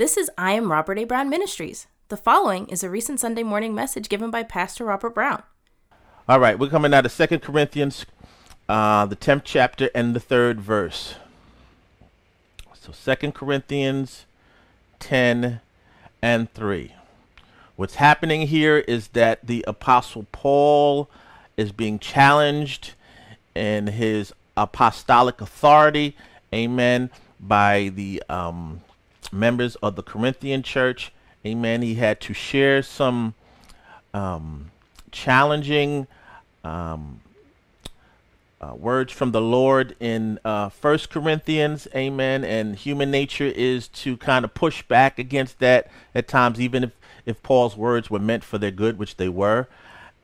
This is I Am Robert A. Brown Ministries. The following is a recent Sunday morning message given by Pastor Robert Brown. All right, we're coming out of Second Corinthians, uh, the 10th chapter and the third verse. So Second Corinthians 10 and 3. What's happening here is that the Apostle Paul is being challenged in his apostolic authority, amen, by the um, members of the Corinthian church, amen. He had to share some um, challenging um, uh, words from the Lord in uh, First Corinthians, Amen. And human nature is to kind of push back against that at times, even if if Paul's words were meant for their good, which they were.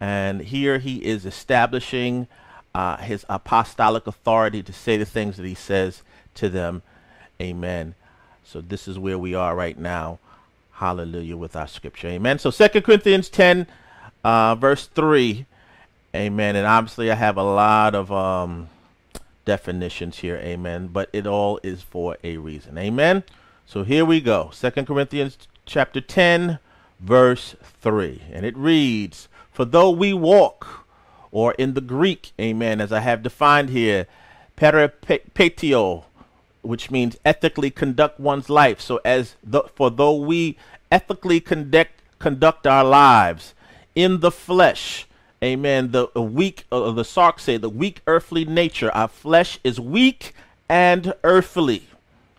And here he is establishing uh, his apostolic authority to say the things that he says to them. Amen. So this is where we are right now. Hallelujah with our scripture. Amen. So Second Corinthians 10, uh, verse 3. Amen. And obviously, I have a lot of um, definitions here. Amen. But it all is for a reason. Amen. So here we go. Second Corinthians chapter 10, verse 3. And it reads, For though we walk, or in the Greek, amen, as I have defined here, peripatio, which means ethically conduct one's life. So as the, for though we ethically conduct conduct our lives in the flesh, Amen. The, weak, uh, the Sark say, the weak earthly nature. Our flesh is weak and earthly.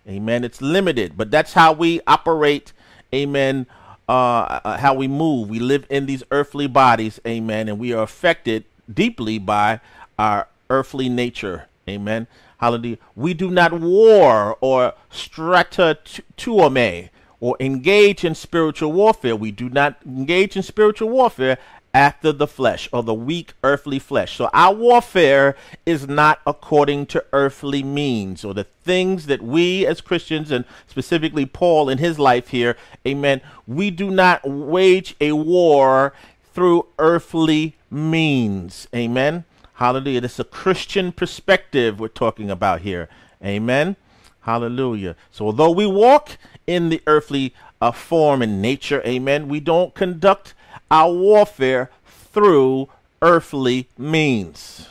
Amen. It's limited, but that's how we operate. Amen. Uh, uh, how we move. We live in these earthly bodies. Amen. And we are affected deeply by our earthly nature. Amen. Hallelujah. We do not war or stratatuome or engage in spiritual warfare. We do not engage in spiritual warfare after the flesh or the weak earthly flesh. So our warfare is not according to earthly means or the things that we as Christians and specifically Paul in his life here, amen, we do not wage a war through earthly means. Amen. Hallelujah. This is a Christian perspective we're talking about here. Amen. Hallelujah. So although we walk in the earthly uh, form and nature, amen, we don't conduct our warfare through earthly means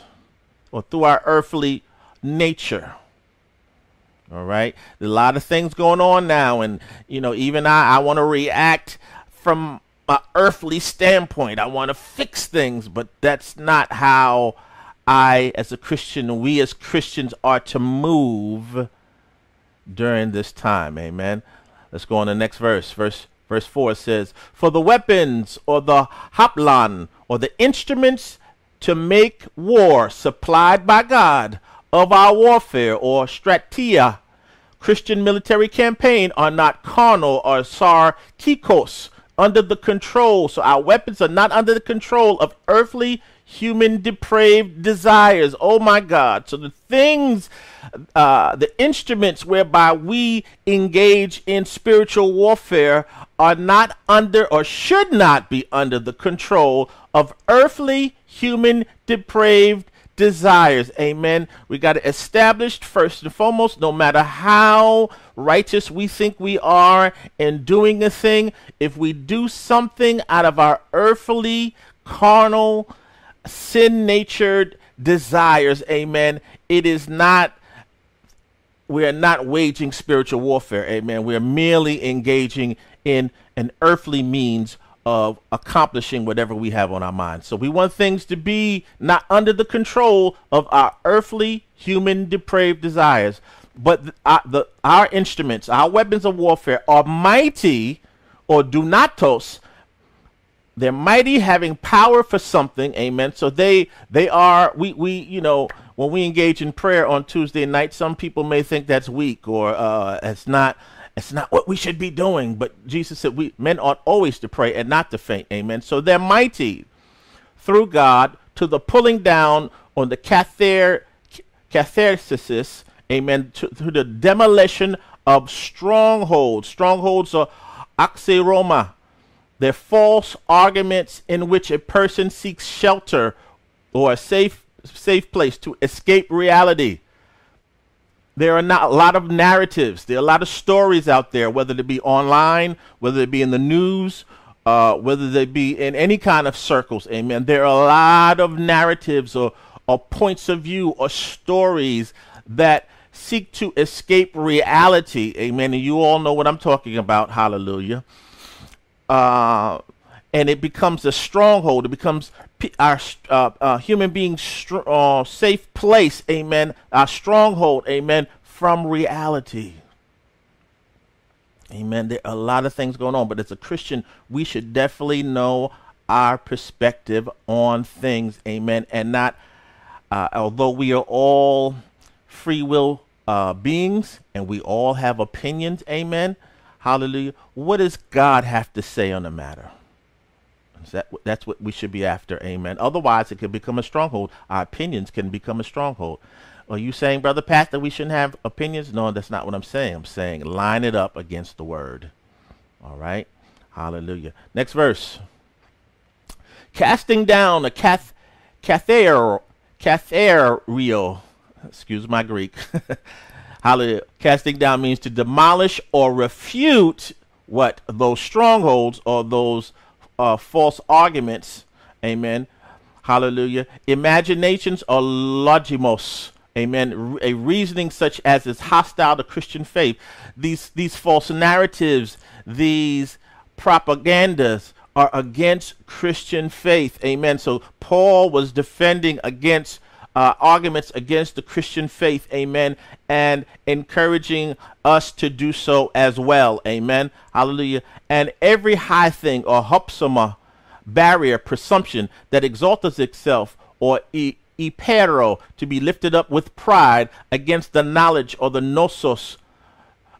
or through our earthly nature. All right. A lot of things going on now. And, you know, even I, I want to react from an earthly standpoint. I want to fix things, but that's not how I, as a Christian, we as Christians are to move during this time. Amen. Let's go on the next verse. Verse Verse 4 says, For the weapons or the haplan or the instruments to make war supplied by God of our warfare or strategia, Christian military campaign are not carnal or sarkikos, under the control. So our weapons are not under the control of earthly human depraved desires. Oh my God. So the things, uh, the instruments whereby we engage in spiritual warfare are not under or should not be under the control of earthly human depraved desires. Amen. We got to establish first and foremost, no matter how righteous we think we are in doing a thing, if we do something out of our earthly, carnal, sin natured desires, amen, it is not. We are not waging spiritual warfare, amen. We are merely engaging in an earthly means of accomplishing whatever we have on our mind. So we want things to be not under the control of our earthly, human, depraved desires, but our, uh, the, our instruments, our weapons of warfare are mighty or dunatos. They're mighty, having power for something. Amen. So they they are we we you know when we engage in prayer on Tuesday night, some people may think that's weak or uh, it's not it's not what we should be doing, but Jesus said we men ought always to pray and not to faint. Amen. So they're mighty through God to the pulling down on the cather catharsis, amen, to, to the demolition of strongholds. Strongholds are oxyroma. They're false arguments in which a person seeks shelter or a safe safe place to escape reality. there are not a lot of narratives. There are a lot of stories out there, whether it be online, whether it be in the news, uh, whether they be in any kind of circles. Amen. There are a lot of narratives or, or points of view or stories that seek to escape reality. Amen. And you all know what I'm talking about. Hallelujah. Uh, and it becomes a stronghold. It becomes our uh, uh, human beings' str- uh, safe place. Amen. Our stronghold. Amen. From reality. Amen. There are a lot of things going on, but as a Christian, we should definitely know our perspective on things. Amen. And not, uh, although we are all free will beings and we all have opinions. Amen. Hallelujah. What does God have to say on the matter? That, that's what we should be after. Amen. Otherwise, it can become a stronghold. Our opinions can become a stronghold. Are you saying, Brother Pat, that we shouldn't have opinions? No, that's not what I'm saying. I'm saying line it up against the word. All right. Hallelujah. Next verse. Casting down a cath, cather, catherio. Excuse my Greek. Hallelujah. Casting down means to demolish or refute what those strongholds or those uh, false arguments. Amen. Hallelujah. Imaginations or logimos. Amen. A reasoning such as is hostile to Christian faith. These these false narratives, these propagandas are against Christian faith. Amen. So Paul was defending against uh, arguments against the Christian faith, amen, and encouraging us to do so as well, amen, hallelujah. And every high thing or hopsoma, barrier, presumption that exalteth itself, or e- epero, to be lifted up with pride against the knowledge or the nosos,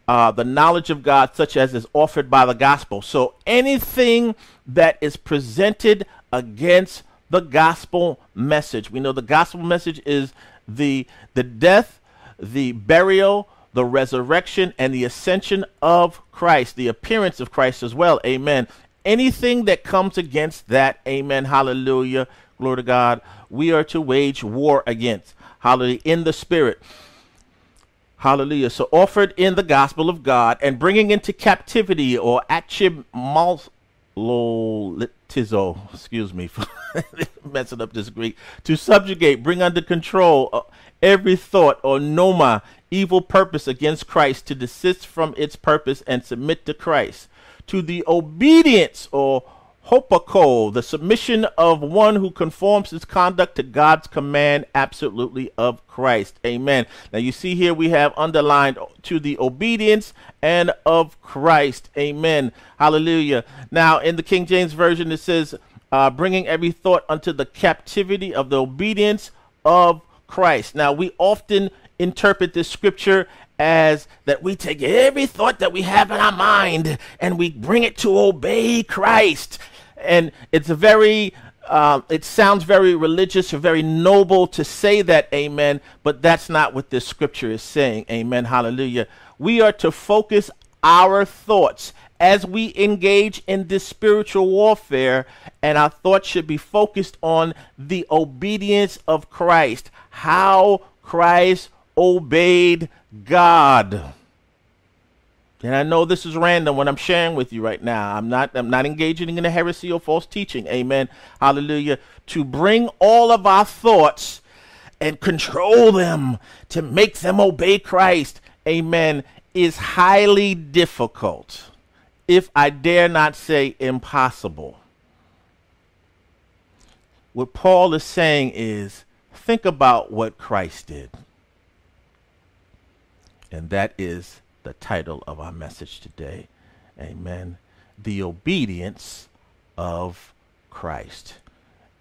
uh, the knowledge of God, such as is offered by the gospel. So anything that is presented against the gospel message. We know the gospel message is the the death, the burial, the resurrection and the ascension of Christ, the appearance of Christ as well. Amen. Anything that comes against that, amen, hallelujah, glory to God, we are to wage war against. Hallelujah, in the spirit. Hallelujah. So offered in the gospel of God and bringing into captivity or achimals lolitizo, excuse me for messing up this Greek, to subjugate, bring under control uh, every thought or noma, evil purpose against Christ, to desist from its purpose and submit to Christ, to the obedience or hopako, the submission of one who conforms his conduct to God's command absolutely of Christ. Amen. Now you see here we have underlined to the obedience and of Christ. Amen. Hallelujah. Now in the King James Version it says, uh, bringing every thought unto the captivity of the obedience of Christ. Now we often interpret this scripture as that we take every thought that we have in our mind and we bring it to obey Christ and it's a very uh, it sounds very religious or very noble to say that amen but that's not what this scripture is saying amen hallelujah. We are to focus our thoughts as we engage in this spiritual warfare and our thoughts should be focused on the obedience of christ how christ obeyed god and I know this is random what I'm sharing with you right now. I'm not I'm not engaging in a heresy or false teaching. Amen. Hallelujah. To bring all of our thoughts and control them to make them obey Christ. Amen. Is highly difficult. If I dare not say impossible. What Paul is saying is think about what Christ did. And that is the title of our message today. Amen. The obedience of Christ.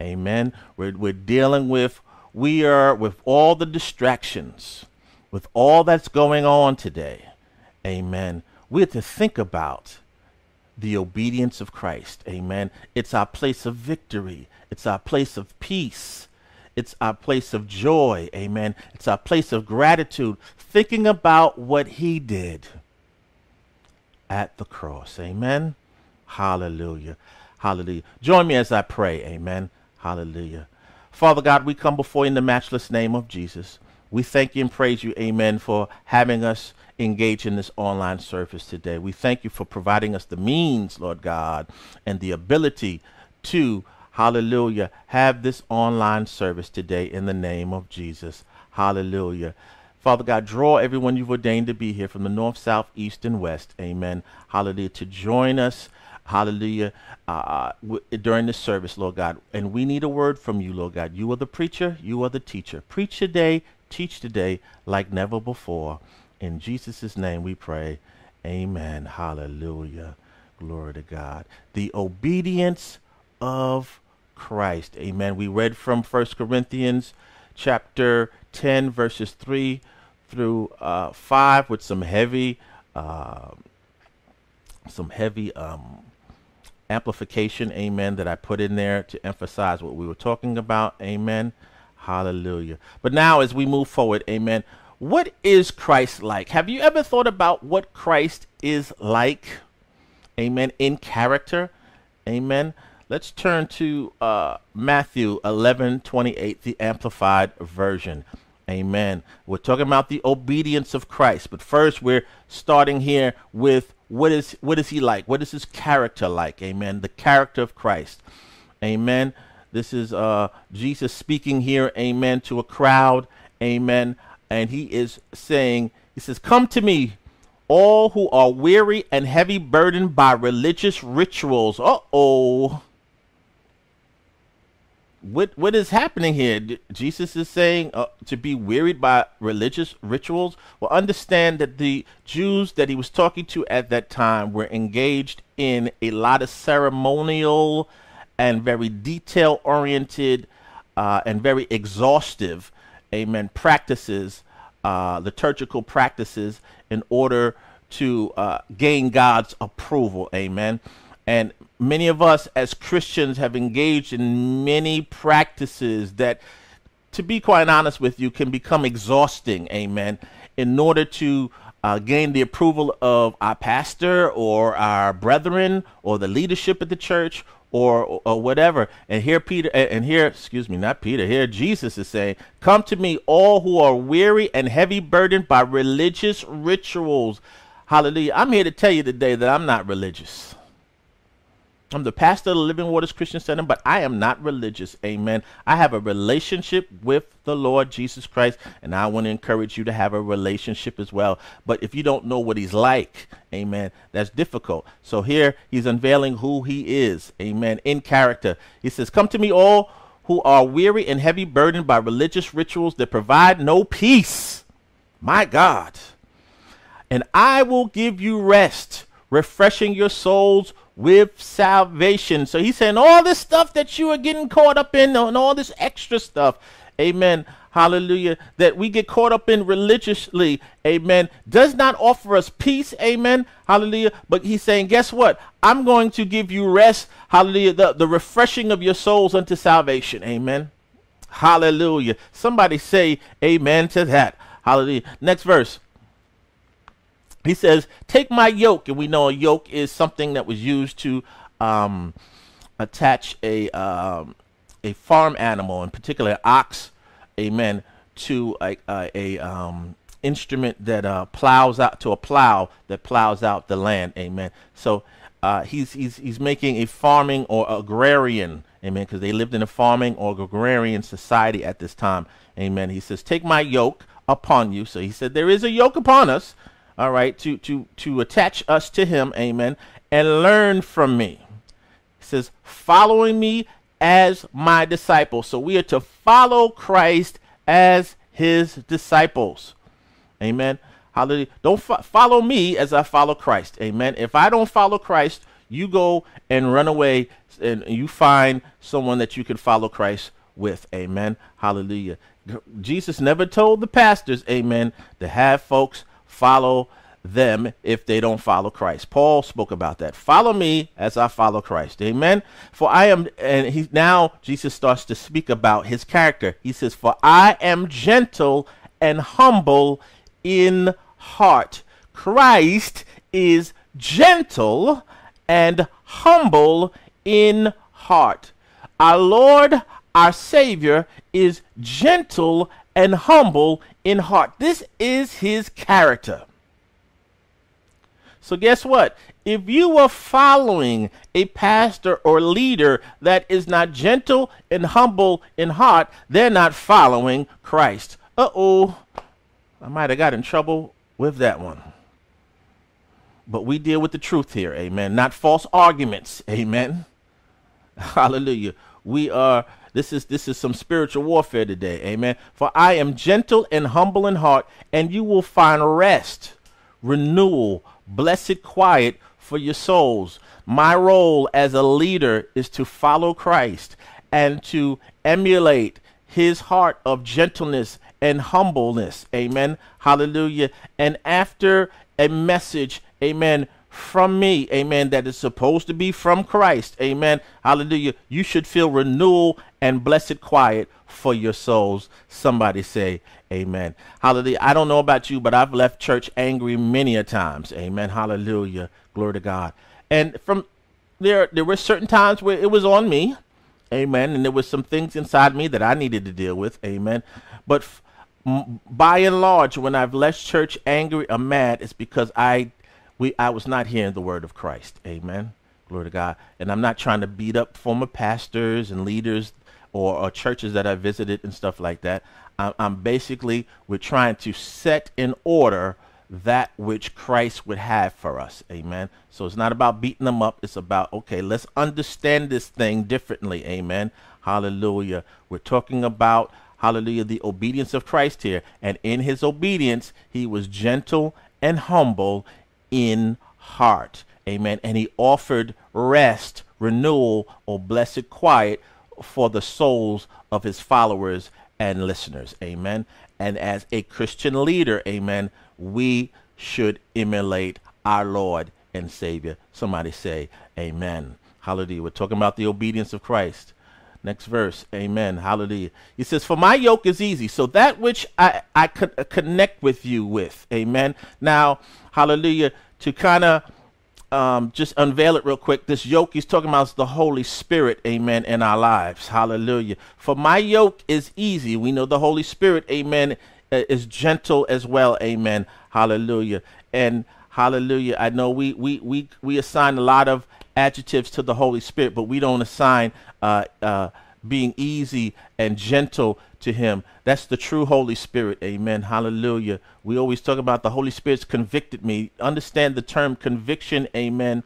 Amen. We're, we're dealing with, we are with all the distractions, with all that's going on today. Amen. We have to think about the obedience of Christ. Amen. It's our place of victory. It's our place of peace. It's our place of joy. Amen. It's our place of gratitude, thinking about what he did at the cross. Amen. Hallelujah. Hallelujah. Join me as I pray. Amen. Hallelujah. Father God, we come before you in the matchless name of Jesus. we thank you and praise you, amen, for having us engage in this online service today. We thank you for providing us the means, Lord God, and the ability to, hallelujah, have this online service today in the name of Jesus. Hallelujah. Father God, draw everyone you've ordained to be here from the north, south, east, and west. Amen. Hallelujah. To join us hallelujah, uh, w- during this service, Lord God. And we need a word from you, Lord God. You are the preacher, you are the teacher. Preach today, teach today like never before. In Jesus' name we pray. Amen. Hallelujah. Glory to God. The obedience of Christ. Amen. We read from First Corinthians chapter 10, verses 3 through uh, 5 with some heavy. Uh, some heavy um, amplification, amen, that I put in there to emphasize what we were talking about, amen. Hallelujah. But now, as we move forward, amen, what is Christ like? Have you ever thought about what Christ is like, amen, in character, amen? Let's turn to uh, Matthew 11 28, the Amplified Version. Amen. We're talking about the obedience of Christ, but first we're starting here with what is what is he like? What is his character like? Amen. The character of Christ. Amen. This is uh Jesus speaking here, amen, to a crowd. Amen. And he is saying, he says, "Come to me, all who are weary and heavy burdened by religious rituals." Uh-oh what what is happening here? Jesus is saying uh, to be wearied by religious rituals. Well, understand that the Jews that he was talking to at that time were engaged in a lot of ceremonial and very detail oriented uh, and very exhaustive, amen, practices, uh, liturgical practices in order to uh, gain God's approval, amen. And many of us as Christians have engaged in many practices that, to be quite honest with you, can become exhausting, amen, in order to uh, gain the approval of our pastor or our brethren or the leadership of the church or, or whatever. And here Peter and here, excuse me, not Peter, here Jesus is saying, "Come to me all who are weary and heavy burdened by religious rituals." Hallelujah. I'm here to tell you today that I'm not religious. I'm the pastor of the Living Waters Christian Center, but I am not religious. Amen. I have a relationship with the Lord Jesus Christ, and I want to encourage you to have a relationship as well. But if you don't know what he's like, amen, that's difficult. So here he's unveiling who he is, amen, in character. He says, Come to me, all who are weary and heavy burdened by religious rituals that provide no peace. My God. And I will give you rest, refreshing your souls with salvation. So he's saying all this stuff that you are getting caught up in and all this extra stuff. Amen. Hallelujah. That we get caught up in religiously. Amen. Does not offer us peace. Amen. Hallelujah. But he's saying, guess what? I'm going to give you rest. Hallelujah. The, the refreshing of your souls unto salvation. Amen. Hallelujah. Somebody say amen to that. Hallelujah. Next verse he says, Take my yoke. And we know a yoke is something that was used to um, attach a, um, a farm animal, in particular an ox, amen, to a, a, a um, instrument that uh, plows out, to a plow that plows out the land, amen. So uh, he's, he's, he's making a farming or agrarian, amen, because they lived in a farming or agrarian society at this time, amen. He says, Take my yoke upon you. So he said, There is a yoke upon us all right, to, to, to attach us to him, amen, and learn from me. He says, following me as my disciple. So we are to follow Christ as his disciples. Amen. Hallelujah. Don't fo- follow me as I follow Christ. Amen. If I don't follow Christ, you go and run away and you find someone that you can follow Christ with. Amen. Hallelujah. Jesus never told the pastors, amen, to have folks follow them if they don't follow Christ. Paul spoke about that. Follow me as I follow Christ. Amen. For I am and he now Jesus starts to speak about his character. He says, "For I am gentle and humble in heart." Christ is gentle and humble in heart. Our Lord, our Savior is gentle and humble in heart. This is his character. So, guess what? If you are following a pastor or leader that is not gentle and humble in heart, they're not following Christ. Uh oh. I might have got in trouble with that one. But we deal with the truth here, amen. Not false arguments, amen. Hallelujah. We are this is this is some spiritual warfare today, amen. For I am gentle and humble in heart, and you will find rest, renewal, blessed quiet for your souls. My role as a leader is to follow Christ and to emulate his heart of gentleness and humbleness. Amen. Hallelujah. And after a message, amen, from me, amen, that is supposed to be from Christ, amen, hallelujah, you should feel renewal and blessed quiet for your souls. Somebody say, Amen. Hallelujah. I don't know about you, but I've left church angry many a times. Amen. Hallelujah. Glory to God. And from there, there were certain times where it was on me. Amen. And there was some things inside me that I needed to deal with. Amen. But by and large, when I've left church angry or mad, it's because I, we, I was not hearing the word of Christ. Amen. Glory to God. And I'm not trying to beat up former pastors and leaders or, or churches that I visited and stuff like that. I'm, I'm basically we're trying to set in order that which Christ would have for us. Amen. So it's not about beating them up. It's about, okay, let's understand this thing differently. Amen. Hallelujah. We're talking about hallelujah, the obedience of Christ here. And in his obedience, he was gentle and humble in heart. Amen. And he offered rest, renewal, or blessed quiet for the souls of his followers and listeners. Amen. And as a Christian leader, amen, we should emulate our Lord and Savior. Somebody say, Amen. Hallelujah. We're talking about the obedience of Christ. Next verse. Amen. Hallelujah. He says, For my yoke is easy. So that which I, I could connect with you with. Amen. Now, hallelujah. To kind of um, just unveil it real quick. This yoke he's talking about is the Holy Spirit, amen, in our lives. Hallelujah. For my yoke is easy. We know the Holy Spirit, amen, is gentle as well, amen. Hallelujah. And hallelujah. I know we we we we assign a lot of adjectives to the Holy Spirit, but we don't assign uh, uh, being easy and gentle to Him. That's the true Holy Spirit. Amen. Hallelujah. We always talk about the Holy Spirit's convicted me. Understand the term conviction, amen,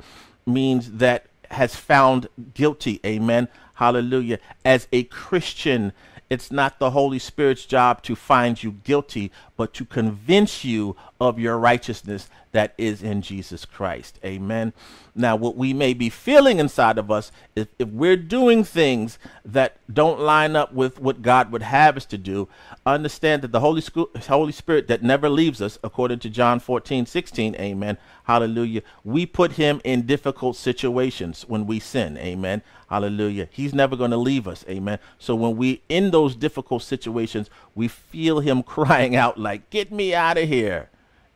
means that has found guilty. Amen. Hallelujah. As a Christian, it's not the Holy Spirit's job to find you guilty, but to convince you of your righteousness that is in Jesus Christ. Amen. Now, what we may be feeling inside of us, if, if we're doing things that don't line up with what God would have us to do, understand that the Holy, Holy Spirit that never leaves us, according to John 14, 16, amen, hallelujah, we put him in difficult situations when we sin, amen, hallelujah. He's never going to leave us, amen. So when we in those difficult situations, we feel him crying out like, get me out of here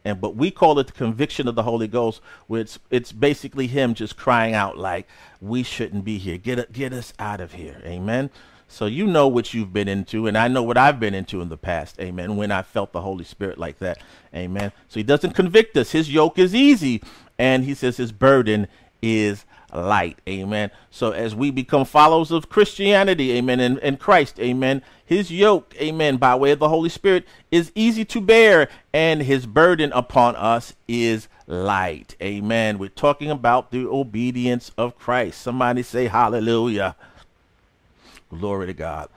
and but we call it the conviction of the Holy Ghost, where it's it's basically him just crying out like, "We shouldn't be here. Get get us out of here." Amen. So you know what you've been into, and I know what I've been into in the past. Amen. When I felt the Holy Spirit like that. Amen. So he doesn't convict us. His yoke is easy, and he says his burden is light. Amen. So as we become followers of Christianity, amen, and, and Christ, amen, his yoke, amen, by way of the Holy Spirit is easy to bear, and his burden upon us is light. Amen. We're talking about the obedience of Christ. Somebody say hallelujah. Glory to God.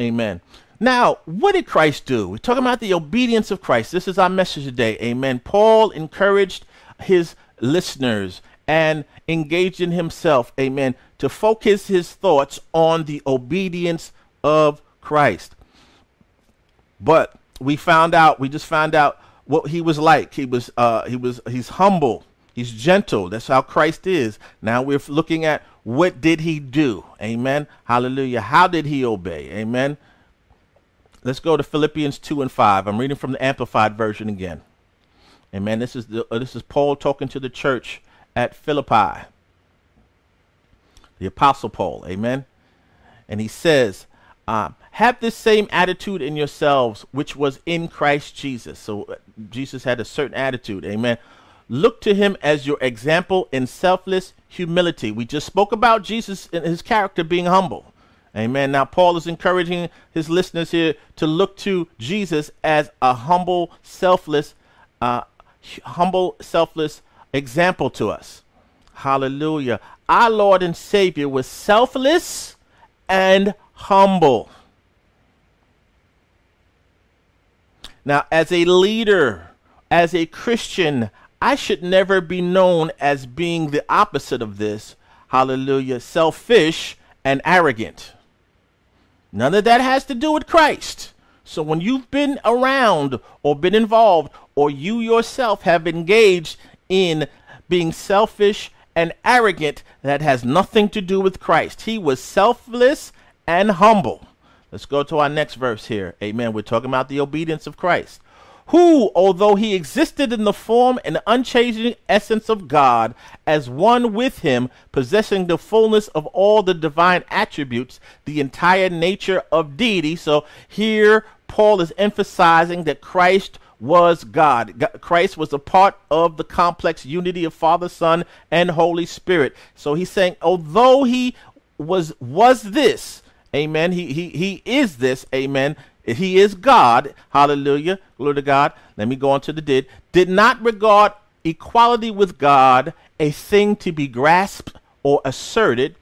Amen. Now, what did Christ do? We're talking about the obedience of Christ. This is our message today. Amen. Paul encouraged his listeners and engaged in himself, amen, to focus his thoughts on the obedience of Christ. But we found out, we just found out what he was like. He was uh he was he's humble, he's gentle. That's how Christ is. Now we're looking at what did he do? Amen. Hallelujah. How did he obey? Amen. Let's go to Philippians 2 and 5. I'm reading from the amplified version again. Amen. This is the, uh, this is Paul talking to the church at Philippi. The Apostle Paul, amen. And he says, Um, have this same attitude in yourselves, which was in Christ Jesus. So uh, Jesus had a certain attitude. Amen. Look to him as your example in selfless humility. We just spoke about Jesus and his character being humble. Amen. Now, Paul is encouraging his listeners here to look to Jesus as a humble, selfless, uh, humble, selfless example to us. Hallelujah. Our Lord and Savior was selfless and humble. Now, as a leader, as a Christian, I should never be known as being the opposite of this. Hallelujah. Selfish and arrogant. None of that has to do with Christ. So when you've been around or been involved or you yourself have engaged in being selfish and arrogant, that has nothing to do with Christ. He was selfless and humble. Let's go to our next verse here. Amen. We're talking about the obedience of Christ who, although he existed in the form and unchanging essence of God, as one with him, possessing the fullness of all the divine attributes, the entire nature of deity. So here, Paul is emphasizing that Christ was God. Christ was a part of the complex unity of Father, Son, and Holy Spirit. So he's saying, although he was was this, amen, he he he is this, amen he is God, hallelujah, glory to God. Let me go on to the did. Did not regard equality with God a thing to be grasped or asserted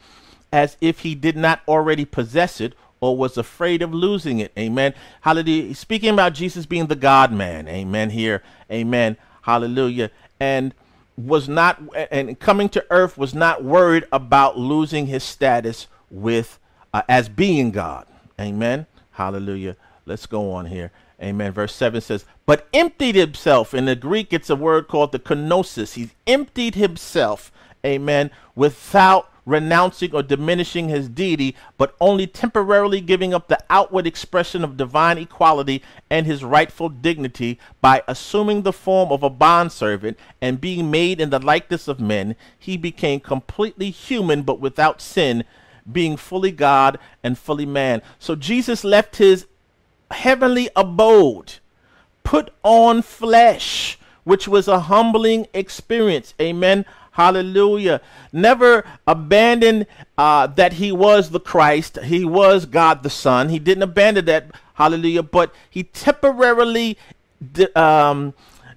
as if he did not already possess it or was afraid of losing it. Amen. Hallelujah. Speaking about Jesus being the God man. Amen. Here. Amen. Hallelujah. And was not and coming to earth was not worried about losing his status with uh, as being God. Amen. Hallelujah. Let's go on here. Amen. Verse 7 says, But emptied himself. In the Greek, it's a word called the kenosis. He's emptied himself. Amen. Without renouncing or diminishing his deity, but only temporarily giving up the outward expression of divine equality and his rightful dignity by assuming the form of a bondservant and being made in the likeness of men. He became completely human, but without sin, being fully God and fully man. So Jesus left his heavenly abode, put on flesh, which was a humbling experience. Amen. Hallelujah. Never abandoned uh, that he was the Christ. He was God the Son. He didn't abandon that. Hallelujah. But he temporarily, um,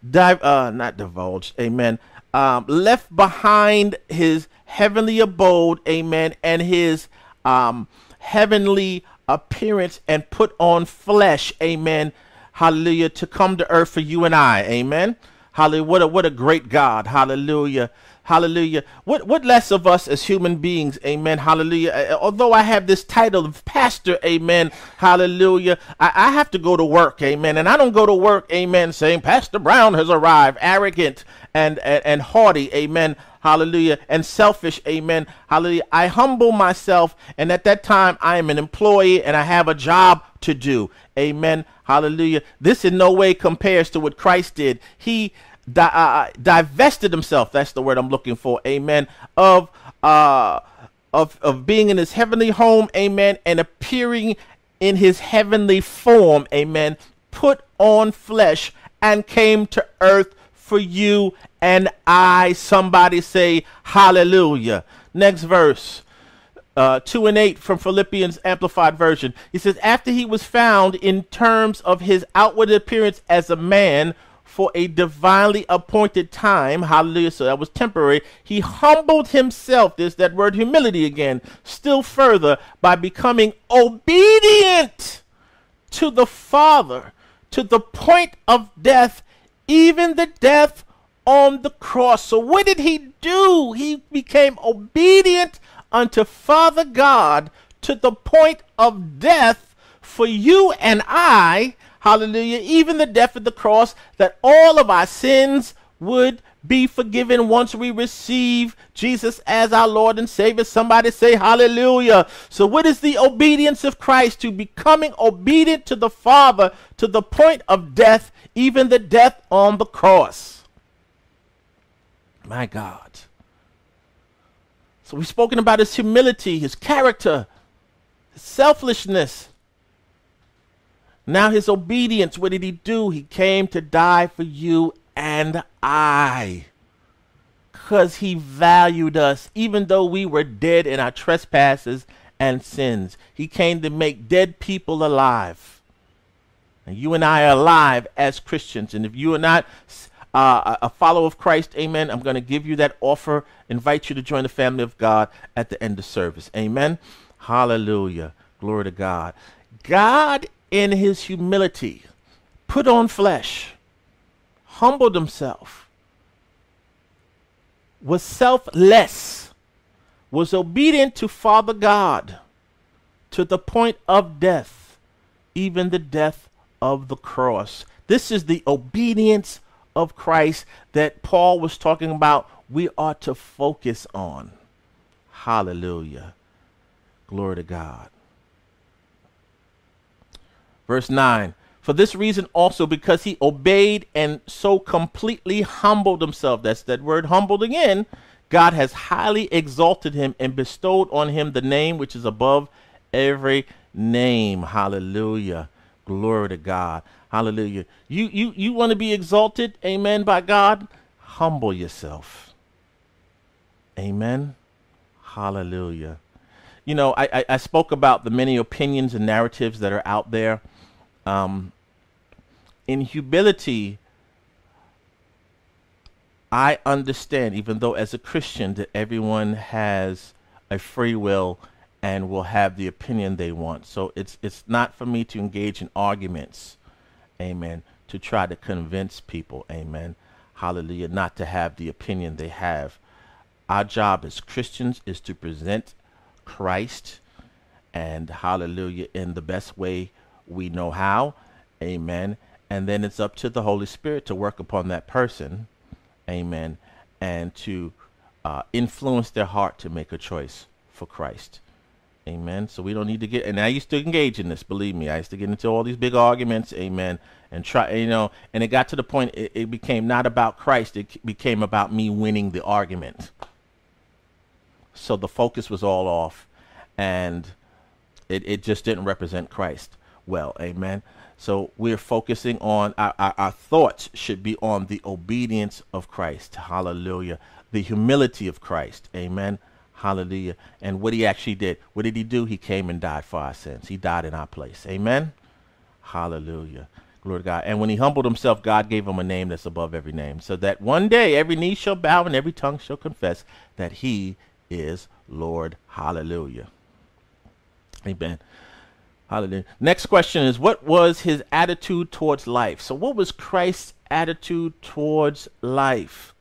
di- uh, not divulged. Amen. Um, left behind his heavenly abode. Amen. And his um, heavenly appearance and put on flesh, amen, hallelujah, to come to earth for you and I, amen. Hallelujah. What a, what a great God. Hallelujah. Hallelujah. What what less of us as human beings, amen. Hallelujah. Although I have this title of pastor, amen. Hallelujah. I, I have to go to work, amen. And I don't go to work, amen, saying Pastor Brown has arrived, arrogant and, and, and haughty, amen hallelujah, and selfish, amen, hallelujah. I humble myself, and at that time I am an employee and I have a job to do, amen, hallelujah. This in no way compares to what Christ did. He di- uh, uh, divested himself, that's the word I'm looking for, amen, of, uh, of, of being in his heavenly home, amen, and appearing in his heavenly form, amen, put on flesh and came to earth for you and I. Somebody say hallelujah. Next verse. Uh, 2 and 8 from Philippians Amplified Version. He says, After he was found in terms of his outward appearance as a man for a divinely appointed time, hallelujah, so that was temporary, he humbled himself, there's that word humility again, still further by becoming obedient to the Father to the point of death, even the death on the cross. So, what did he do? He became obedient unto Father God to the point of death for you and I. Hallelujah. Even the death of the cross, that all of our sins would be forgiven once we receive Jesus as our Lord and Savior. Somebody say hallelujah. So, what is the obedience of Christ? To becoming obedient to the Father to the point of death, even the death on the cross. My God. So we've spoken about his humility, his character, his selflessness, Now, his obedience, what did he do? He came to die for you and I. Because he valued us, even though we were dead in our trespasses and sins. He came to make dead people alive. And you and I are alive as Christians. And if you are not uh, a follower of Christ, amen, I'm going to give you that offer, invite you to join the family of God at the end of service. Amen. Hallelujah. Glory to God. God, in his humility, put on flesh, humbled himself, was selfless, was obedient to Father God to the point of death, even the death of the cross. This is the obedience of Christ that Paul was talking about we ought to focus on. Hallelujah. Glory to God. Verse 9 For this reason also, because he obeyed and so completely humbled himself, that's that word humbled again, God has highly exalted him and bestowed on him the name which is above every name. Hallelujah. Glory to God. Hallelujah. You you you want to be exalted, amen, by God? Humble yourself. Amen. Hallelujah. You know, I, I, I spoke about the many opinions and narratives that are out there. Um, in humility, I understand, even though as a Christian, that everyone has a free will and will have the opinion they want. So it's it's not for me to engage in arguments, amen, to try to convince people, amen, hallelujah, not to have the opinion they have. Our job as Christians is to present Christ and hallelujah in the best way we know how. Amen. And then it's up to the Holy Spirit to work upon that person. Amen. And to uh, influence their heart to make a choice for Christ. Amen. So we don't need to get, and I used to engage in this, believe me. I used to get into all these big arguments. Amen. And try, you know, and it got to the point it, it became not about Christ, it became about me winning the argument. So the focus was all off, and it, it just didn't represent Christ well. Amen. So we're focusing on our, our, our, thoughts should be on the obedience of Christ. Hallelujah. The humility of Christ. Amen. Hallelujah. And what he actually did. What did he do? He came and died for our sins. He died in our place. Amen. Hallelujah. Glory to God. And when he humbled himself, God gave him a name that's above every name. So that one day every knee shall bow and every tongue shall confess that he is Lord. Hallelujah. Amen. Hallelujah. Next question is what was his attitude towards life? So, what was Christ's attitude towards life?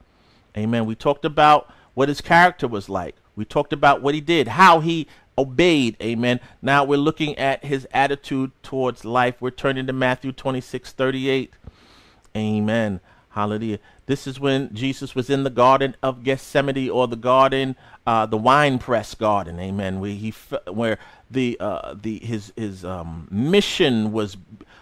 Amen. We talked about what his character was like. We talked about what he did, how he obeyed. Amen. Now we're looking at his attitude towards life. We're turning to Matthew 26 38. Amen. Hallelujah. This is when Jesus was in the Garden of Gethsemane or the garden, uh, the wine press garden. Amen. Where he, where the uh, the his his um, mission was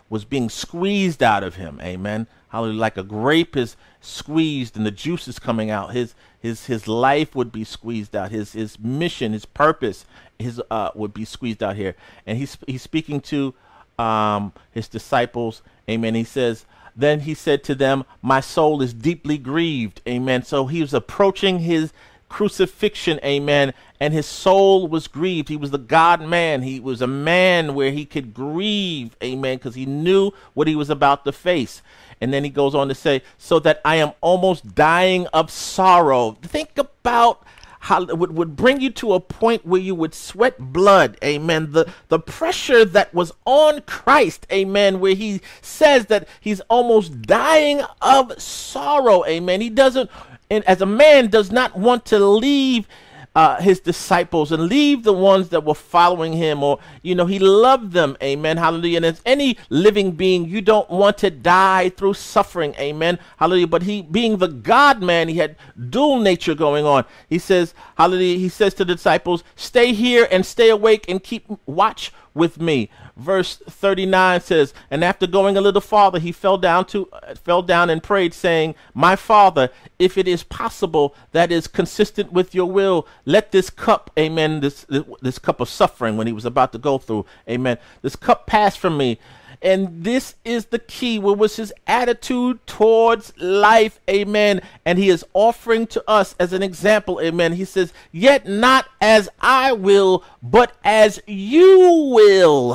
was being squeezed out of him. Amen. Hallelujah. Like a grape is squeezed and the juice is coming out. His his his life would be squeezed out. His his mission, his purpose, his uh, would be squeezed out here. And he's he's speaking to um, his disciples. Amen. He says. Then he said to them, My soul is deeply grieved. Amen. So he was approaching his crucifixion, amen, and his soul was grieved. He was the God man. He was a man where he could grieve, amen, because he knew what he was about to face. And then he goes on to say, so that I am almost dying of sorrow. Think about how it would, would bring you to a point where you would sweat blood, amen. The, the pressure that was on Christ, amen, where he says that he's almost dying of sorrow, amen. He doesn't and as a man does not want to leave uh, his disciples and leave the ones that were following him or you know he loved them. Amen. Hallelujah. And as any living being you don't want to die through suffering. Amen. Hallelujah. But he being the god man he had dual nature going on. He says hallelujah he says to the disciples stay here and stay awake and keep watch with me verse 39 says, And after going a little farther, he fell down to uh, fell down and prayed, saying, My father, if it is possible, that is consistent with your will, let this cup, amen, this this, this cup of suffering when he was about to go through, amen, this cup pass from me. And this is the key. What was his attitude towards life? Amen. And he is offering to us as an example. Amen. He says, Yet not as I will, but as you will.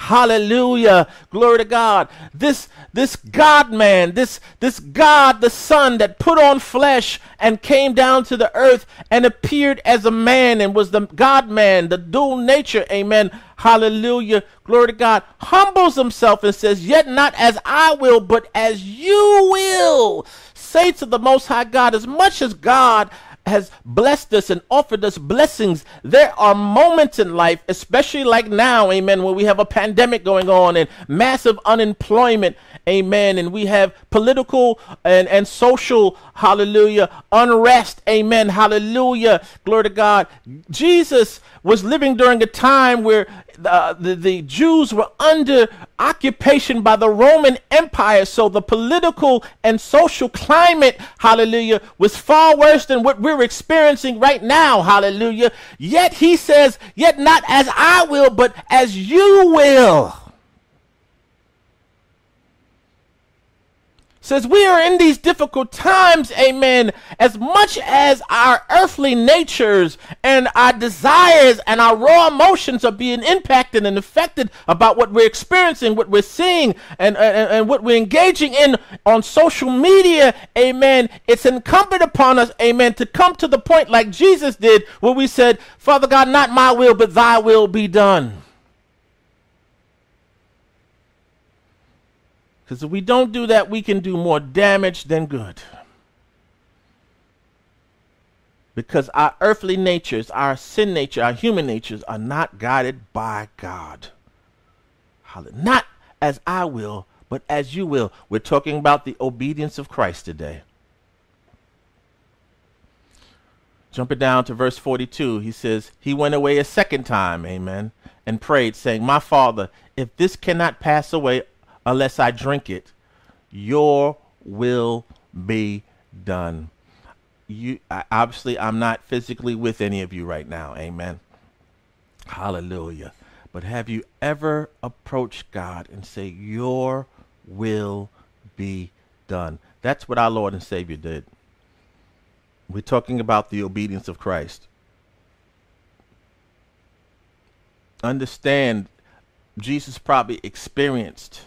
Hallelujah. Glory to God. This this God man, this this God the Son that put on flesh and came down to the earth and appeared as a man and was the God man, the dual nature. Amen. Hallelujah. Glory to God. Humbles himself and says, Yet not as I will, but as you will. Say to the Most High God, as much as God has blessed us and offered us blessings. There are moments in life, especially like now, amen, when we have a pandemic going on and massive unemployment, amen, and we have political and, and social, hallelujah, unrest, amen, hallelujah, glory to God. Jesus was living during a time where the, the, Jews were under occupation by the Roman Empire. So the political and social climate, hallelujah, was far worse than what we're experiencing right now, hallelujah. Yet he says, Yet not as I will, but as you will. Says we are in these difficult times, amen, as much as our earthly natures and our desires and our raw emotions are being impacted and affected about what we're experiencing, what we're seeing, and, and, and what we're engaging in on social media, amen, it's incumbent upon us, amen, to come to the point like Jesus did where we said, Father God, not my will, but thy will be done. Because if we don't do that, we can do more damage than good. Because our earthly natures, our sin nature, our human natures are not guided by God. Not as I will, but as you will. We're talking about the obedience of Christ today. Jumping down to verse 42, he says, He went away a second time, amen, and prayed, saying, My Father, if this cannot pass away unless I drink it. Your will be done. You I, obviously I'm not physically with any of you right now. Amen. Hallelujah. But have you ever approached God and say, Your will be done? That's what our Lord and Savior did. We're talking about the obedience of Christ. Understand, Jesus probably experienced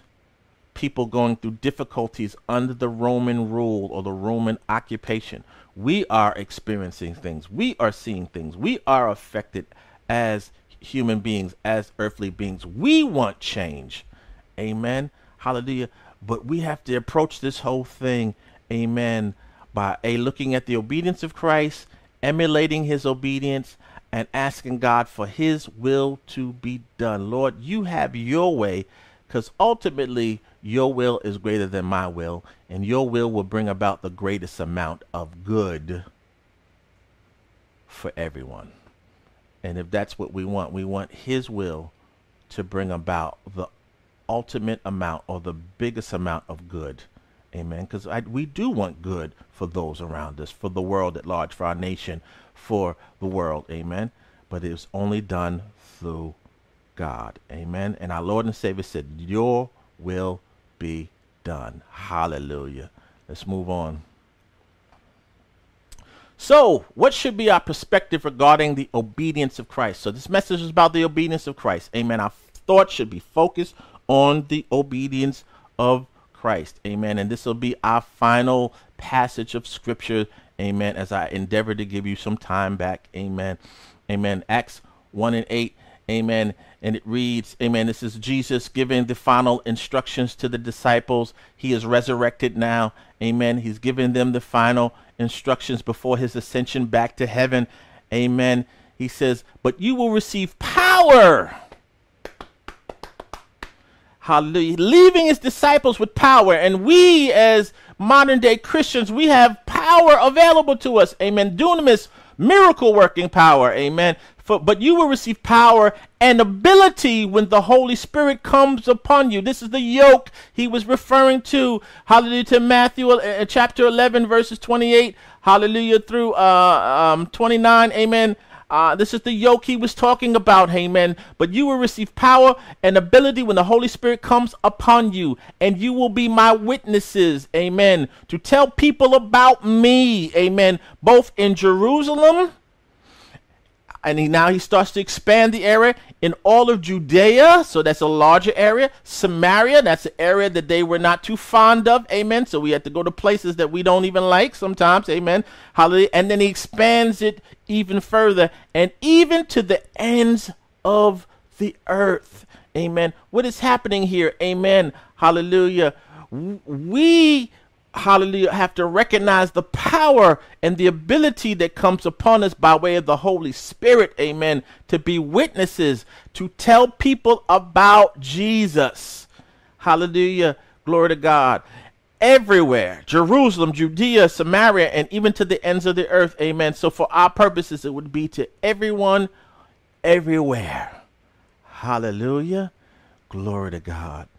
people going through difficulties under the Roman rule or the Roman occupation. We are experiencing things. We are seeing things. We are affected as human beings, as earthly beings. We want change. Amen. Hallelujah. But we have to approach this whole thing, amen, by a looking at the obedience of Christ, emulating his obedience, and asking God for his will to be done. Lord, you have your way because ultimately your will is greater than my will, and your will will bring about the greatest amount of good for everyone. And if that's what we want, we want His will to bring about the ultimate amount or the biggest amount of good. Amen. Because we do want good for those around us, for the world at large, for our nation, for the world. Amen. But it's only done through God. Amen. And our Lord and Savior said, Your will be done. Hallelujah. Let's move on. So, what should be our perspective regarding the obedience of Christ? So, this message is about the obedience of Christ. Amen. Our thoughts should be focused on the obedience of Christ. Amen. And this will be our final passage of scripture. Amen. As I endeavor to give you some time back. Amen. Amen. Acts 1 and 8. Amen. And it reads, Amen. This is Jesus giving the final instructions to the disciples. He is resurrected now. Amen. He's giving them the final instructions before his ascension back to heaven. Amen. He says, But you will receive power. Hallelujah. Leaving his disciples with power. And we, as modern day Christians, we have power available to us. Amen. Dunamis, miracle working power. Amen. For, but you will receive power and ability when the Holy Spirit comes upon you. This is the yoke he was referring to. Hallelujah to Matthew uh, chapter 11, verses 28. Hallelujah through uh, um, 29. Amen. Uh, this is the yoke he was talking about, amen. But you will receive power and ability when the Holy Spirit comes upon you, and you will be my witnesses, amen, to tell people about me, amen, both in Jerusalem and he, now he starts to expand the area in all of Judea, so that's a larger area. Samaria, that's an area that they were not too fond of, amen. So we had to go to places that we don't even like sometimes, amen. Hallelujah. And then he expands it even further and even to the ends of the earth, amen. What is happening here, amen. Hallelujah. We hallelujah, have to recognize the power and the ability that comes upon us by way of the Holy Spirit, amen, to be witnesses, to tell people about Jesus. Hallelujah. Glory to God. Everywhere, Jerusalem, Judea, Samaria, and even to the ends of the earth, amen. So, for our purposes, it would be to everyone, everywhere. Hallelujah. Glory to God.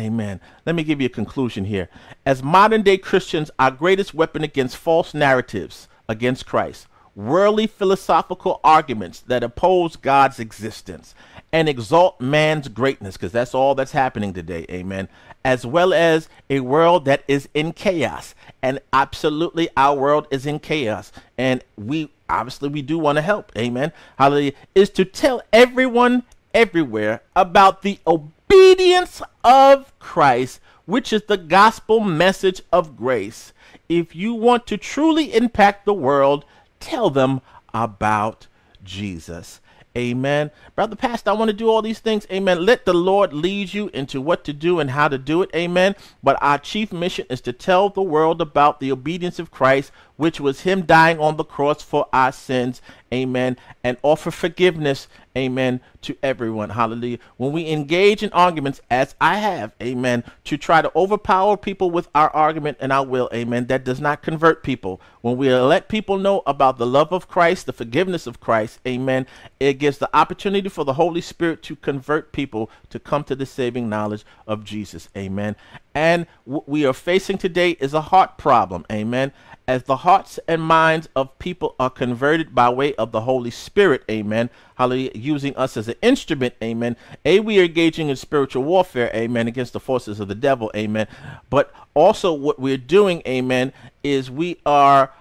Amen. Let me give you a conclusion here. As modern day Christians, our greatest weapon against false narratives against Christ, worldly philosophical arguments that oppose God's existence and exalt man's greatness, because that's all that's happening today. Amen. As well as a world that is in chaos. And absolutely, our world is in chaos. And we obviously we do want to help. Amen. Hallelujah. Is to tell everyone everywhere about the obedience obedience of Christ, which is the gospel message of grace. If you want to truly impact the world, tell them about Jesus. Amen. Brother Pastor, I want to do all these things. Amen. Let the Lord lead you into what to do and how to do it. Amen. But our chief mission is to tell the world about the obedience of Christ, which was Him dying on the cross for our sins. Amen. And offer forgiveness amen, to everyone. Hallelujah. When we engage in arguments, as I have, amen, to try to overpower people with our argument and our will, amen, that does not convert people. When we let people know about the love of Christ, the forgiveness of Christ, amen, it gives the opportunity for the Holy Spirit to convert people to come to the saving knowledge of Jesus, amen. And what we are facing today is a heart problem, amen as the hearts and minds of people are converted by way of the Holy Spirit, amen. Hallelujah, using us as an instrument, amen. A, we are engaging in spiritual warfare, amen, against the forces of the devil, amen. But also, what we're doing, amen, is we are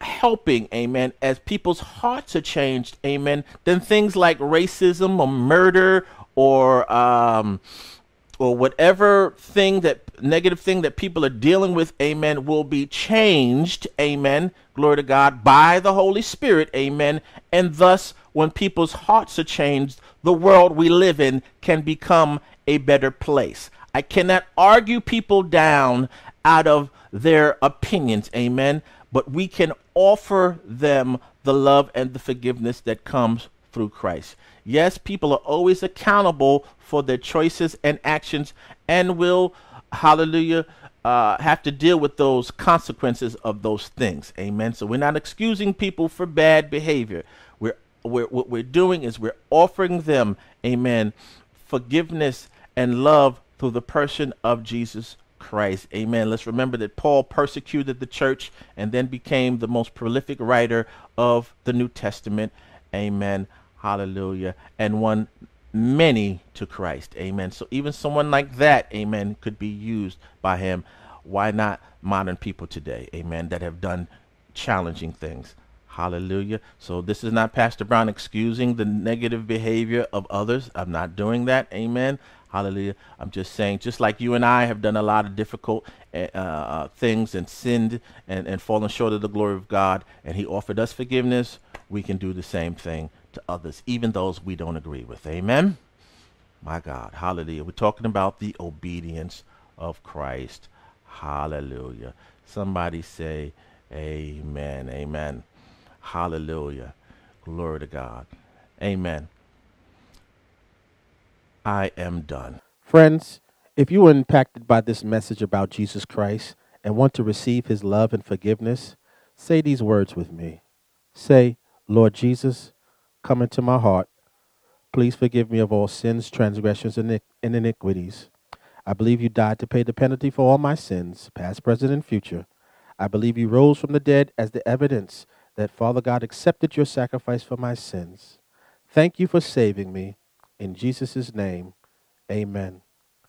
helping, amen, as people's hearts are changed, amen, then things like racism or murder or, um, or whatever thing that negative thing that people are dealing with, amen, will be changed, amen, glory to God, by the Holy Spirit, amen. And thus, when people's hearts are changed, the world we live in can become a better place. I cannot argue people down out of their opinions, amen, but we can offer them the love and the forgiveness that comes through Christ. Yes, people are always accountable for their choices and actions and will hallelujah, uh, have to deal with those consequences of those things. Amen. So we're not excusing people for bad behavior. We're, we're what we're doing is we're offering them, amen, forgiveness and love through the person of Jesus Christ. Amen. Let's remember that Paul persecuted the church and then became the most prolific writer of the New Testament. Amen. Hallelujah. And won many to Christ. Amen. So even someone like that, amen, could be used by him. Why not modern people today, amen, that have done challenging things? Hallelujah. So this is not Pastor Brown excusing the negative behavior of others. I'm not doing that. Amen. Hallelujah. I'm just saying, just like you and I have done a lot of difficult uh, uh things and sinned and, and fallen short of the glory of God, and He offered us forgiveness, we can do the same thing to others, even those we don't agree with. Amen. My God. Hallelujah. We're talking about the obedience of Christ. Hallelujah. Somebody say, Amen. Amen. Hallelujah. Glory to God. Amen. I am done. Friends, if you were impacted by this message about Jesus Christ and want to receive his love and forgiveness, say these words with me. Say, Lord Jesus, come into my heart. Please forgive me of all sins, transgressions, and iniquities. I believe you died to pay the penalty for all my sins, past, present, and future. I believe you rose from the dead as the evidence that Father God accepted your sacrifice for my sins. Thank you for saving me. In Jesus' name, amen.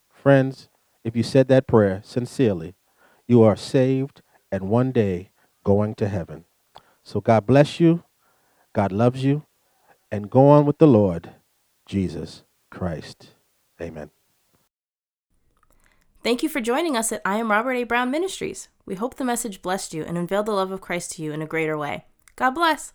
Friends, if you said that prayer sincerely, you are saved and one day going to heaven. So God bless you. God loves you. And go on with the Lord, Jesus Christ. Amen. Thank you for joining us at I Am Robert A. Brown Ministries. We hope the message blessed you and unveiled the love of Christ to you in a greater way. God bless.